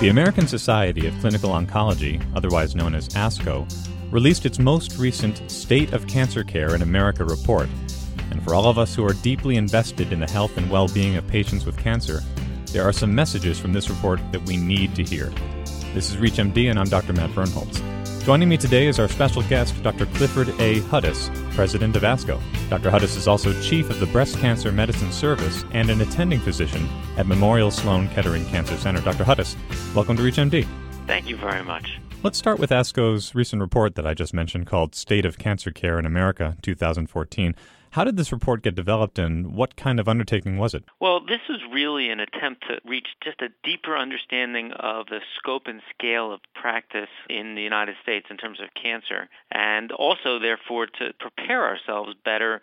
The American Society of Clinical Oncology, otherwise known as ASCO, released its most recent State of Cancer Care in America report. And for all of us who are deeply invested in the health and well being of patients with cancer, there are some messages from this report that we need to hear. This is ReachMD, and I'm Dr. Matt Birnholz. Joining me today is our special guest, Dr. Clifford A. Hudis, president of ASCO. Dr. Hudis is also chief of the Breast Cancer Medicine Service and an attending physician at Memorial Sloan Kettering Cancer Center. Dr. Hudis, welcome to ReachMD. Thank you very much. Let's start with ASCO's recent report that I just mentioned called State of Cancer Care in America 2014. How did this report get developed and what kind of undertaking was it? Well, this was really an attempt to reach just a deeper understanding of the scope and scale of practice in the United States in terms of cancer, and also, therefore, to prepare ourselves better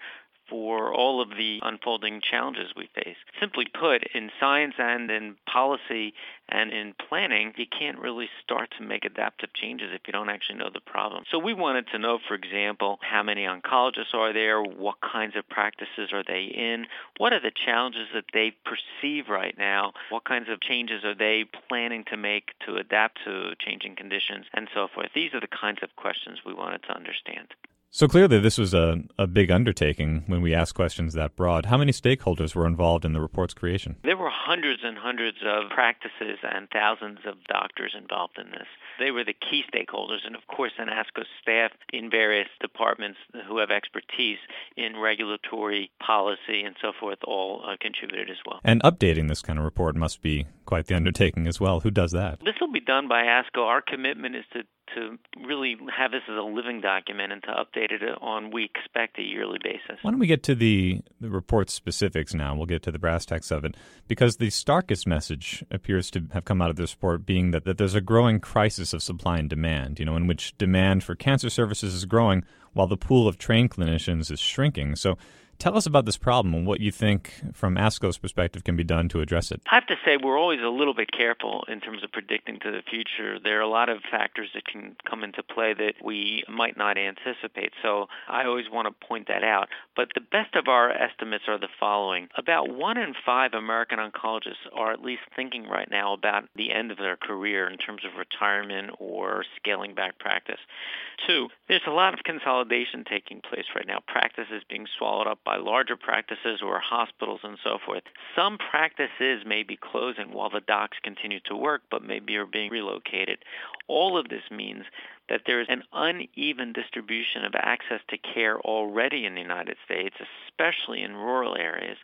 for all of the unfolding challenges we face. Simply put, in science and in policy and in planning, you can't really start to make adaptive changes if you don't actually know the problem. So we wanted to know, for example, how many oncologists are there, what kinds of practices are they in, what are the challenges that they perceive right now, what kinds of changes are they planning to make to adapt to changing conditions, and so forth. These are the kinds of questions we wanted to understand. So clearly, this was a, a big undertaking when we asked questions that broad. How many stakeholders were involved in the report's creation? There were hundreds and hundreds of practices and thousands of doctors involved in this. They were the key stakeholders, and of course, an ASCO staff in various departments who have expertise in regulatory policy and so forth all uh, contributed as well. And updating this kind of report must be quite the undertaking as well. Who does that? This will be done by ASCO. Our commitment is to to really have this as a living document and to update it on we expect a yearly basis. Why don't we get to the, the report specifics now? We'll get to the brass tacks of it because the starkest message appears to have come out of this report being that, that there's a growing crisis of supply and demand, you know, in which demand for cancer services is growing while the pool of trained clinicians is shrinking. So Tell us about this problem and what you think, from ASCO's perspective, can be done to address it. I have to say, we're always a little bit careful in terms of predicting to the future. There are a lot of factors that can come into play that we might not anticipate. So I always want to point that out. But the best of our estimates are the following about one in five American oncologists are at least thinking right now about the end of their career in terms of retirement or scaling back practice. Two, there's a lot of consolidation taking place right now. Practices being swallowed up by larger practices or hospitals and so forth. Some practices may be closing while the docs continue to work, but maybe are being relocated. All of this means that there is an uneven distribution of access to care already in the United States, especially in rural areas.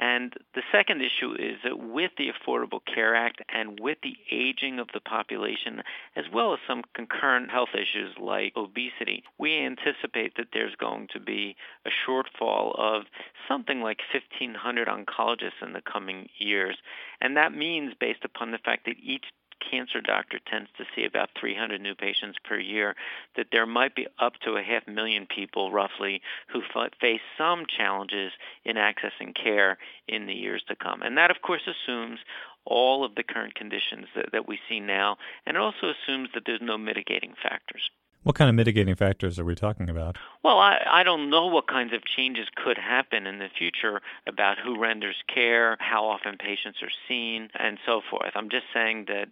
And the second issue is that with the Affordable Care Act and with the aging of the population, as well as some concurrent health issues like obesity, we anticipate that there's going to be a shortfall of something like 1,500 oncologists in the coming years. And that means, based upon the fact that each cancer doctor tends to see about 300 new patients per year, that there might be up to a half million people roughly who f- face some challenges in accessing care in the years to come. And that, of course, assumes all of the current conditions that, that we see now, and it also assumes that there's no mitigating factors. What kind of mitigating factors are we talking about? Well, I, I don't know what kinds of changes could happen in the future about who renders care, how often patients are seen, and so forth. I'm just saying that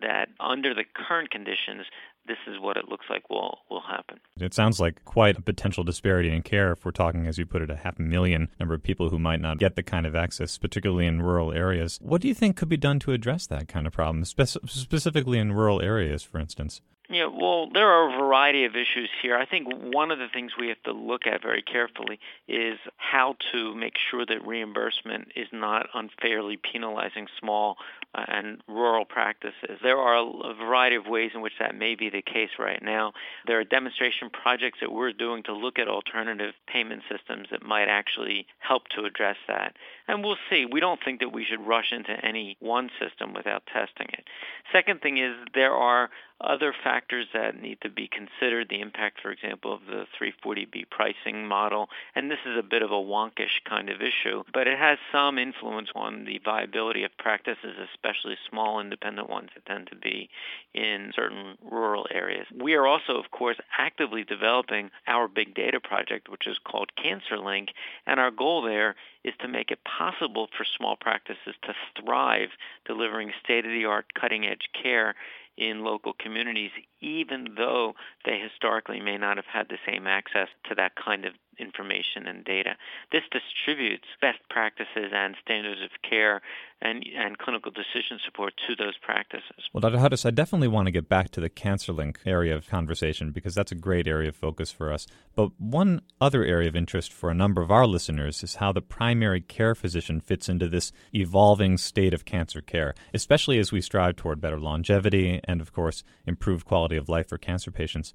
that under the current conditions, this is what it looks like will will happen. It sounds like quite a potential disparity in care if we're talking, as you put it, a half a million number of people who might not get the kind of access, particularly in rural areas. What do you think could be done to address that kind of problem, spe- specifically in rural areas, for instance? Yeah, well, there are a variety of issues here. I think one of the things we have to look at very carefully is how to make sure that reimbursement is not unfairly penalizing small uh, and rural practices. There are a variety of ways in which that may be the case right now. There are demonstration projects that we're doing to look at alternative payment systems that might actually help to address that. And we'll see. We don't think that we should rush into any one system without testing it. Second thing is there are other factors that need to be considered. The impact, for example, of the 340B pricing model, and this is a bit of a wonkish kind of issue, but it has some influence on the viability of practices, especially small independent ones that tend to be in certain rural areas. We are also, of course, actively developing our big data project, which is called CancerLinQ, and our goal there is to make it possible for small practices to thrive delivering state of the art, cutting edge care in local communities, even though they historically may not have had the same access to that kind of information and data. This distributes best practices and standards of care and, and clinical decision support to those practices. Well, Dr. Hudis, I definitely want to get back to the CancerLinQ area of conversation because that's a great area of focus for us. But one other area of interest for a number of our listeners is how the primary care physician fits into this evolving state of cancer care, especially as we strive toward better longevity and, of course, improved quality of life for cancer patients.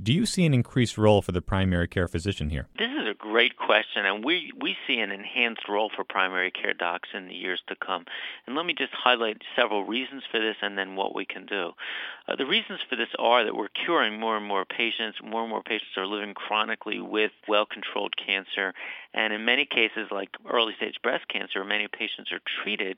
Do you see an increased role for the primary care physician here? This is a great question, and we, we see an enhanced role for primary care docs in the years to come. And let me just highlight several reasons for this and then what we can do. Uh, the reasons for this are that we're curing more and more patients. More and more patients are living chronically with well controlled cancer. And in many cases, like early stage breast cancer, many patients are treated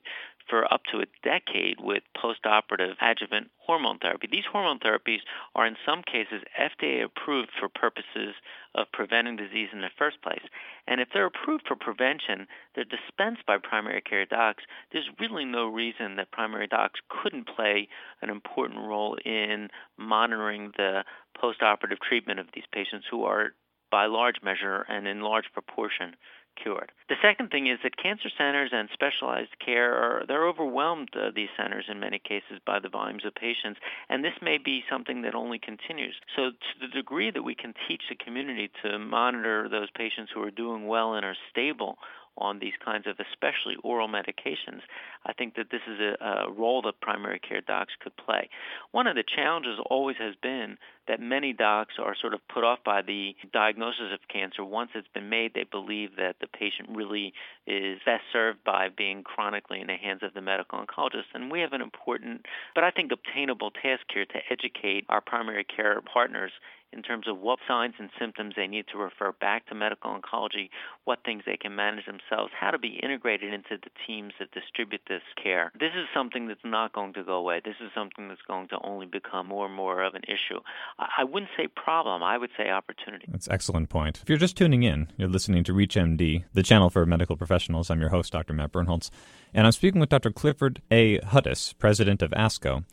for up to a decade with postoperative adjuvant hormone therapy. These hormone therapies are in some cases FDA approved for purposes of preventing disease in the first place. And if they're approved for prevention, they're dispensed by primary care docs. There's really no reason that primary docs couldn't play an important role in monitoring the postoperative treatment of these patients who are by large measure and in large proportion cured. The second thing is that cancer centers and specialized care are they're overwhelmed uh, these centers in many cases by the volumes of patients and this may be something that only continues. So to the degree that we can teach the community to monitor those patients who are doing well and are stable on these kinds of especially oral medications, I think that this is a, a, role that primary care docs could play. One of the challenges always has been that many docs are sort of put off by the diagnosis of cancer. Once it's been made, they believe that the patient really is best served by being chronically in the hands of the medical oncologist. And we have an important, but I think obtainable task here to educate our primary care partners in terms of what signs and symptoms they need to refer back to medical oncology, what things they can manage themselves, how to be integrated into the teams that distribute this care. This is something that's not going to go away. This is something that's going to only become more and more of an issue. I wouldn't say problem, I would say opportunity. That's an excellent point. If you're just tuning in, you're listening to ReachMD, the channel for medical professionals. I'm your host, Dr. Matt Birnholz, and I'm speaking with Dr. Clifford A. Hudis, president of ASCO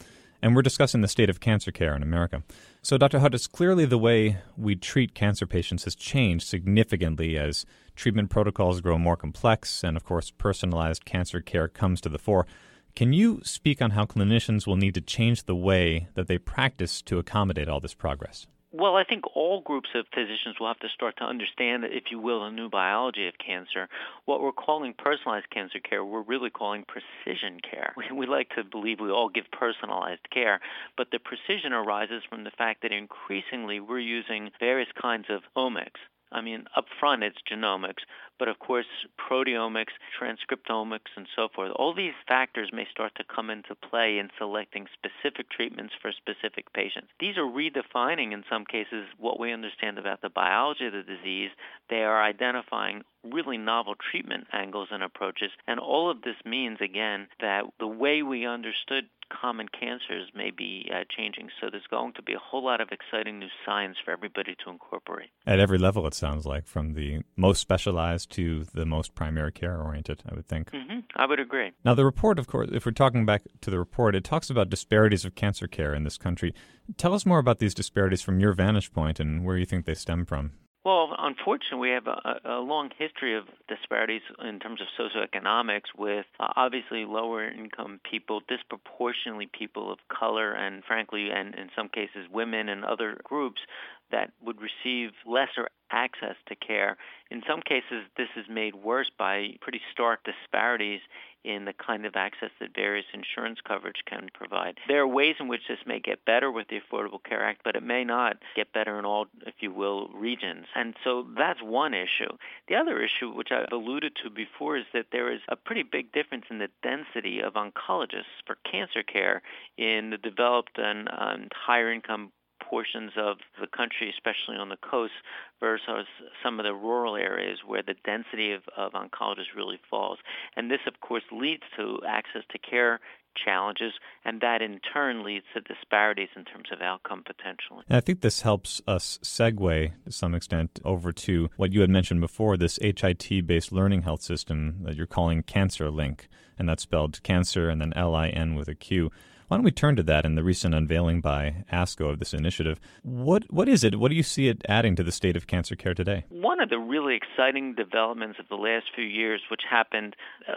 and we're discussing the state of cancer care in America. So, Dr. Hudis, clearly the way we treat cancer patients has changed significantly as treatment protocols grow more complex and, of course, personalized cancer care comes to the fore. Can you speak on how clinicians will need to change the way that they practice to accommodate all this progress? Well, I think all groups of physicians will have to start to understand, that if you will, the new biology of cancer. What we're calling personalized cancer care, we're really calling precision care. We, we like to believe we all give personalized care, but the precision arises from the fact that increasingly we're using various kinds of omics I mean, up front it's genomics, but of course proteomics, transcriptomics, and so forth. All these factors may start to come into play in selecting specific treatments for specific patients. These are redefining, in some cases, what we understand about the biology of the disease. They are identifying really novel treatment angles and approaches, and all of this means, again, that the way we understood common cancers may be uh, changing. So there's going to be a whole lot of exciting new science for everybody to incorporate. At every level, it sounds like, from the most specialized to the most primary care oriented, I would think. Mm-hmm. I would agree. Now, the report, of course, if we're talking back to the report, it talks about disparities of cancer care in this country. Tell us more about these disparities from your vantage point and where you think they stem from. Well, unfortunately, we have a, a, long history of disparities in terms of socioeconomics with uh, obviously lower income people, disproportionately people of color, and frankly, and in some cases, women and other groups that would receive lesser access to care. In some cases, this is made worse by pretty stark disparities in the kind of access that various insurance coverage can provide. There are ways in which this may get better with the Affordable Care Act, but it may not get better in all, if you will, regions. And so that's one issue. The other issue, which I've alluded to before, is that there is a pretty big difference in the density of oncologists for cancer care in the developed and um, higher income portions of the country, especially on the coast, versus some of the rural areas where the density of, of oncologists really falls. And this, of course, leads to access to care challenges, and that in turn leads to disparities in terms of outcome potentially. And I think this helps us segue to some extent over to what you had mentioned before this HIT based learning health system that you're calling CancerLinQ, and that's spelled cancer and then L I N with a Q. Why don't we turn to that in the recent unveiling by ASCO of this initiative? What what is it? What do you see it adding to the state of cancer care today? One of the really exciting developments of the last few years, which happened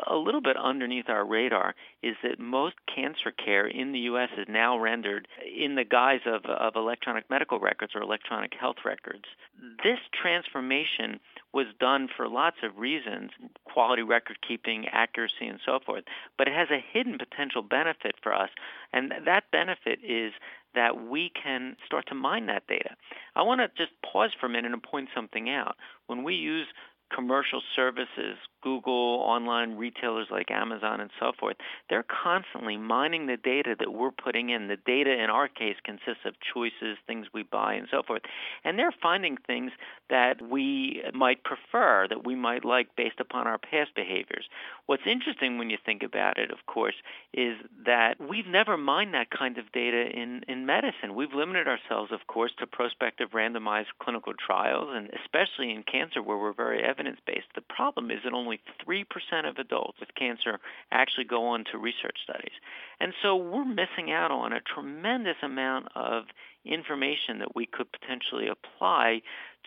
a little bit underneath our radar, is that most cancer care in the U.S. is now rendered in the guise of, of electronic medical records or electronic health records. This transformation was done for lots of reasons quality record keeping, accuracy, and so forth. But it has a hidden potential benefit for us, and that benefit is that we can start to mine that data. I want to just pause for a minute and point something out. When we use commercial services, Google, online retailers like Amazon, and so forth, they're constantly mining the data that we're putting in. The data in our case consists of choices, things we buy, and so forth. And they're finding things that we might prefer, that we might like based upon our past behaviors. What's interesting when you think about it, of course, is that we've never mined that kind of data in, in medicine. We've limited ourselves, of course, to prospective randomized clinical trials, and especially in cancer where we're very evidence based. The problem is that only 3% of adults with cancer actually go on to research studies. And so we're missing out on a tremendous amount of information that we could potentially apply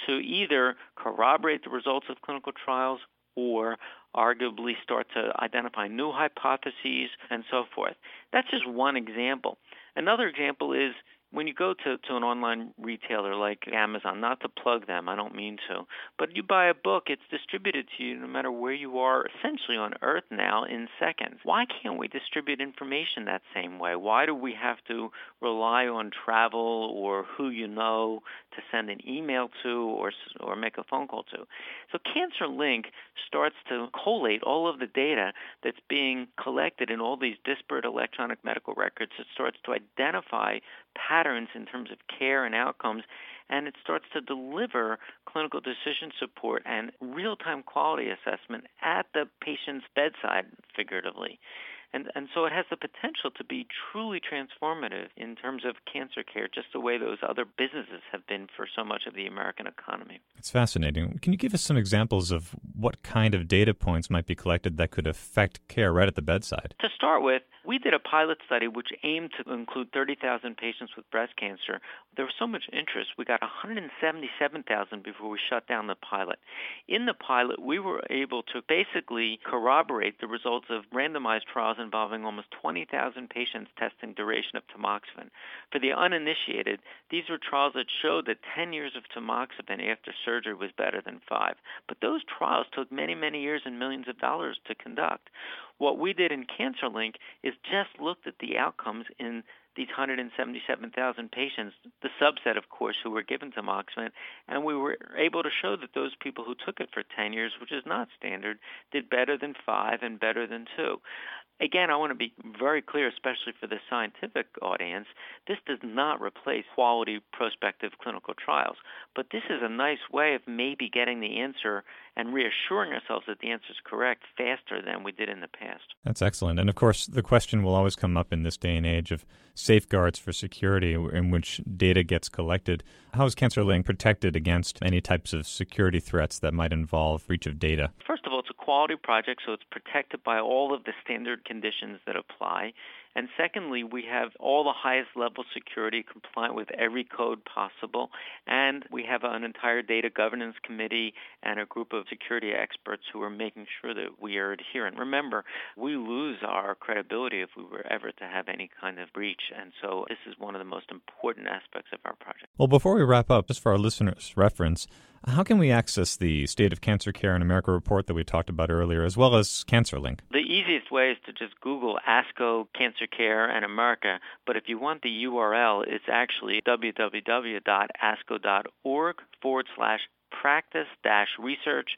to either corroborate the results of clinical trials or arguably start to identify new hypotheses and so forth. That's just one example. Another example is when you go to, to an online retailer like Amazon, not to plug them, I don't mean to, but you buy a book, it's distributed to you no matter where you are essentially on earth now in seconds. Why can't we distribute information that same way? Why do we have to rely on travel or who you know to send an email to or, or make a phone call to? So CancerLinQ starts to collate all of the data that's being collected in all these disparate electronic medical records. It starts to identify patterns in terms of care and outcomes, and it starts to deliver clinical decision support and real time quality assessment at the patient's bedside, figuratively. And, and so it has the potential to be truly transformative in terms of cancer care, just the way those other businesses have been for so much of the American economy. It's fascinating. Can you give us some examples of what kind of data points might be collected that could affect care right at the bedside? To start with, we did a pilot study which aimed to include 30,000 patients with breast cancer. There was so much interest, we got 177,000 before we shut down the pilot. In the pilot, we were able to basically corroborate the results of randomized trials involving almost 20,000 patients testing duration of tamoxifen. For the uninitiated, these were trials that showed that 10 years of tamoxifen after surgery was better than 5. But those trials took many, many years and millions of dollars to conduct. What we did in CancerLinQ is just looked at the outcomes in these 177,000 patients, the subset, of course, who were given tamoxifen, and we were able to show that those people who took it for 10 years, which is not standard, did better than five and better than two. Again, I want to be very clear, especially for the scientific audience, this does not replace quality prospective clinical trials. But this is a nice way of maybe getting the answer and reassuring ourselves that the answer is correct faster than we did in the past. That's excellent. And of course, the question will always come up in this day and age of safeguards for security in which data gets collected. How is CancerLinQ protected against any types of security threats that might involve breach of data? First of all, it's quality project, so it's protected by all of the standard conditions that apply. And secondly, we have all the highest level security compliant with every code possible. And we have an entire data governance committee and a group of security experts who are making sure that we are adherent. Remember, we lose our credibility if we were ever to have any kind of breach. And so this is one of the most important aspects of our project. Well, before we wrap up, just for our listeners' reference, How can we access the State of Cancer Care in America report that we talked about earlier, as well as CancerLinQ? The easiest way is to just Google ASCO Cancer Care in America, but if you want the URL, it's actually www.asco.org forward slash practice dash research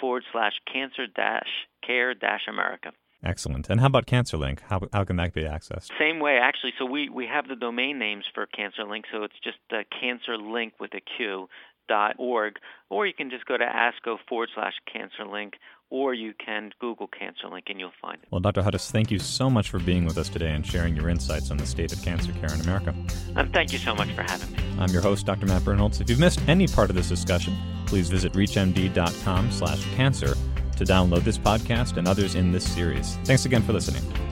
forward slash cancer dash care dash America. Excellent. And how about CancerLinQ? How, how can that be accessed? Same way, actually. So we, we have the domain names for CancerLinQ, so it's just uh, CancerLinQ with a Q dot org, or you can just go to ASCO forward slash CancerLinQ, or you can Google CancerLinQ and you'll find it. Well, Dr. Hudis, thank you so much for being with us today and sharing your insights on the state of cancer care in America. Um, thank you so much for having me. I'm your host, Dr. Matt Birnholz. If you've missed any part of this discussion, please visit reachmd.com slash cancer to download this podcast and others in this series. Thanks again for listening.